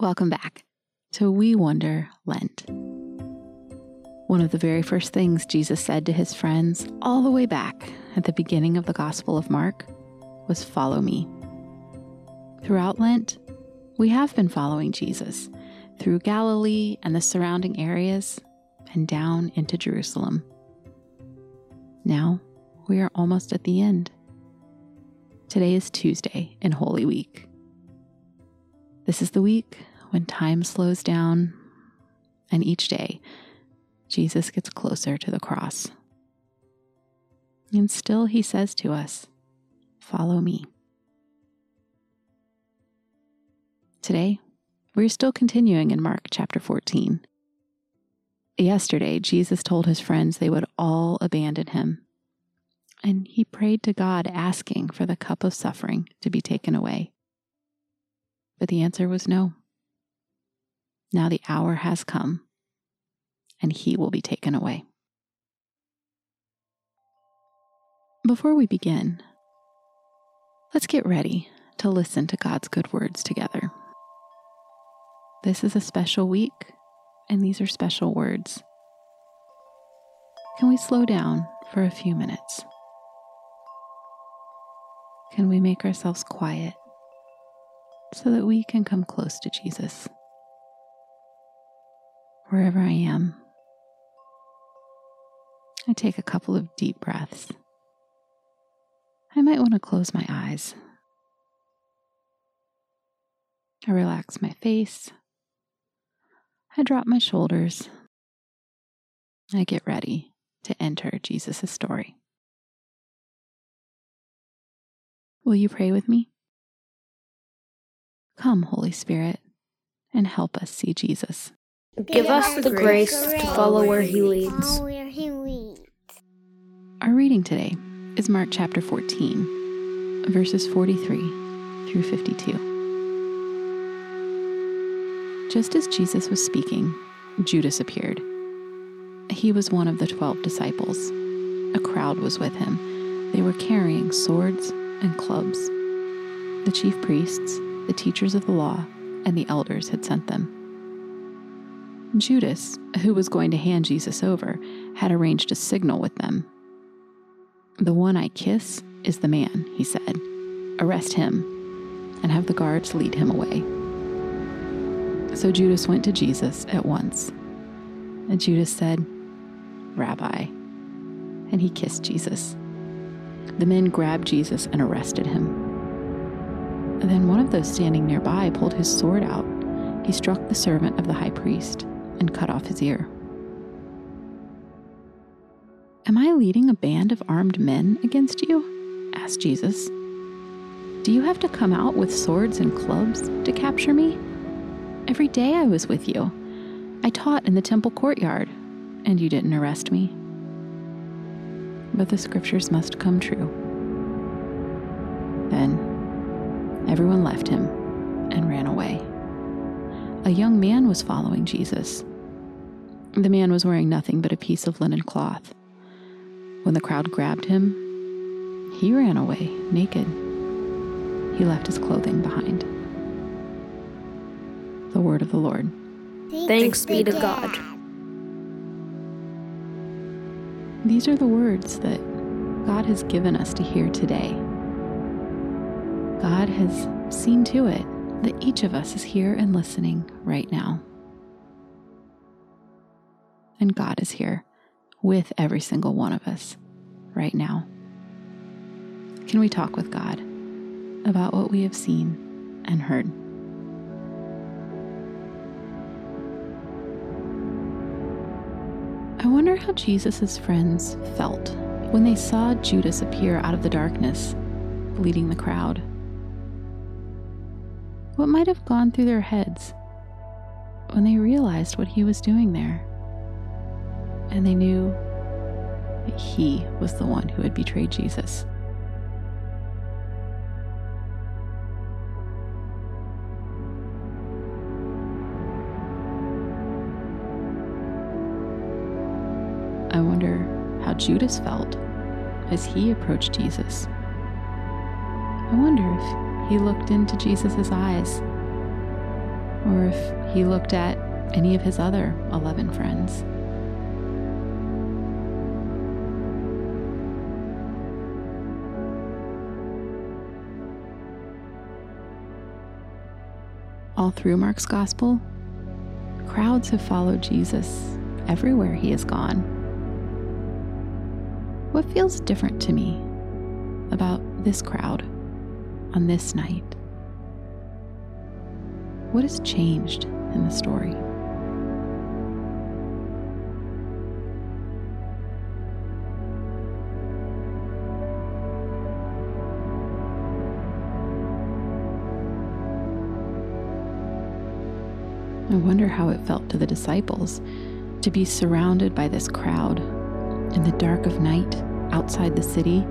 Welcome back to We Wonder Lent. One of the very first things Jesus said to his friends, all the way back at the beginning of the Gospel of Mark, was Follow me. Throughout Lent, we have been following Jesus through Galilee and the surrounding areas and down into Jerusalem. Now we are almost at the end. Today is Tuesday in Holy Week. This is the week when time slows down, and each day Jesus gets closer to the cross. And still he says to us, Follow me. Today, we're still continuing in Mark chapter 14. Yesterday, Jesus told his friends they would all abandon him. And he prayed to God, asking for the cup of suffering to be taken away. But the answer was no. Now the hour has come, and he will be taken away. Before we begin, let's get ready to listen to God's good words together. This is a special week, and these are special words. Can we slow down for a few minutes? Can we make ourselves quiet so that we can come close to Jesus? Wherever I am. I take a couple of deep breaths. I might want to close my eyes. I relax my face. I drop my shoulders. I get ready to enter Jesus' story. Will you pray with me? Come, Holy Spirit, and help us see Jesus. Give us the grace to follow where he leads. Our reading today is Mark chapter 14, verses 43 through 52. Just as Jesus was speaking, Judas appeared. He was one of the twelve disciples. A crowd was with him. They were carrying swords and clubs. The chief priests, the teachers of the law, and the elders had sent them. Judas, who was going to hand Jesus over, had arranged a signal with them. The one I kiss is the man, he said. Arrest him and have the guards lead him away. So Judas went to Jesus at once. And Judas said, Rabbi. And he kissed Jesus. The men grabbed Jesus and arrested him. And then one of those standing nearby pulled his sword out. He struck the servant of the high priest and cut off his ear. Am I leading a band of armed men against you? asked Jesus. Do you have to come out with swords and clubs to capture me? Every day I was with you. I taught in the temple courtyard, and you didn't arrest me. But the scriptures must come true. Then everyone left him. A young man was following Jesus the man was wearing nothing but a piece of linen cloth. When the crowd grabbed him, he ran away naked. He left his clothing behind. The word of the Lord. Thanks be to God. These are the words that God has given us to hear today. God has seen to it that each of us is here and listening right now and God is here with every single one of us right now. Can we talk with God about what we have seen and heard? I wonder how Jesus' friends felt when they saw Judas appear out of the darkness, leading the crowd. What might have gone through their heads when they realized what he was doing there? and they knew that he was the one who had betrayed Jesus. I wonder how Judas felt as he approached Jesus. I wonder if he looked into Jesus' eyes or if he looked at any of his other 11 friends. All through Mark's gospel, crowds have followed Jesus everywhere he has gone. What feels different to me about this crowd on this night? What has changed in the story? I wonder how it felt to the disciples to be surrounded by this crowd in the dark of night outside the city,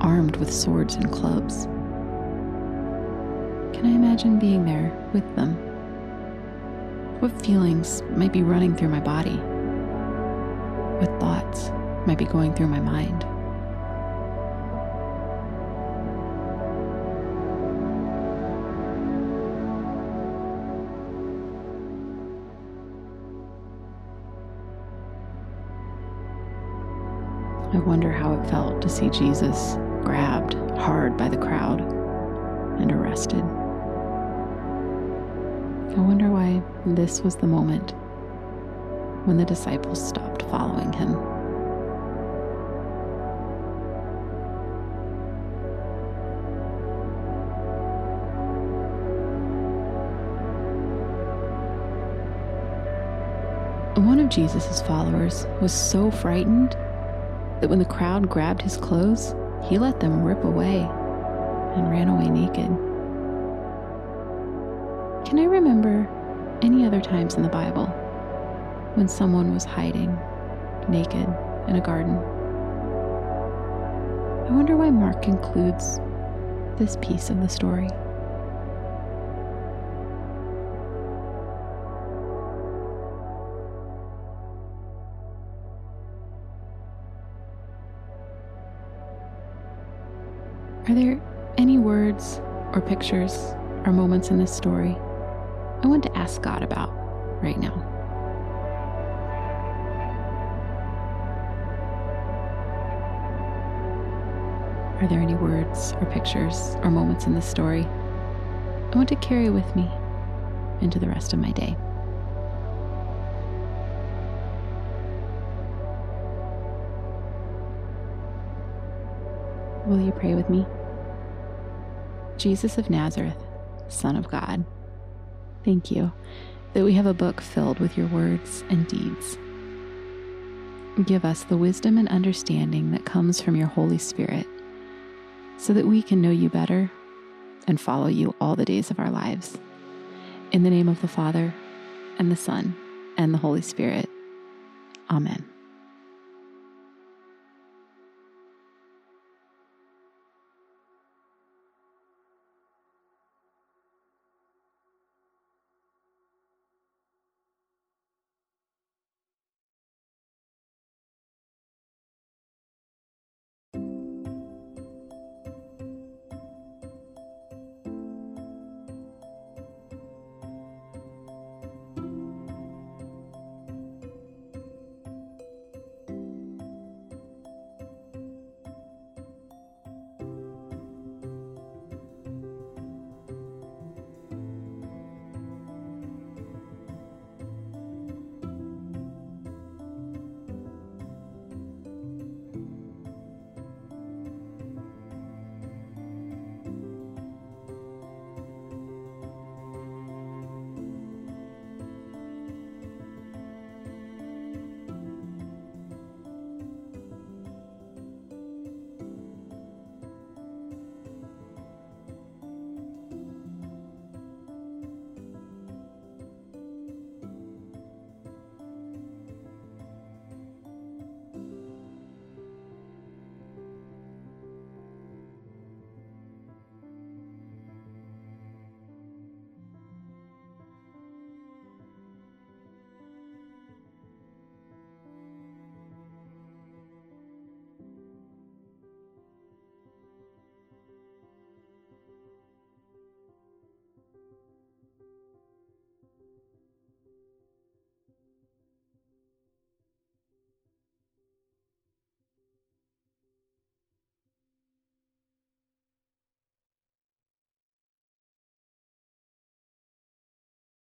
armed with swords and clubs. I imagine being there with them? What feelings might be running through my body? What thoughts might be going through my mind? I wonder how it felt to see Jesus grabbed hard by the crowd and arrested. This was the moment when the disciples stopped following him. One of Jesus' followers was so frightened that when the crowd grabbed his clothes, he let them rip away and ran away naked. Can I remember any other times in the Bible when someone was hiding naked in a garden? I wonder why Mark includes this piece of the story. Are there any words or pictures or moments in this story I want to ask God about right now? Are there any words or pictures or moments in this story I want to carry with me into the rest of my day? Will you pray with me? Jesus of Nazareth, Son of God, thank you that we have a book filled with your words and deeds. Give us the wisdom and understanding that comes from your Holy Spirit so that we can know you better and follow you all the days of our lives. In the name of the Father, and the Son, and the Holy Spirit. Amen.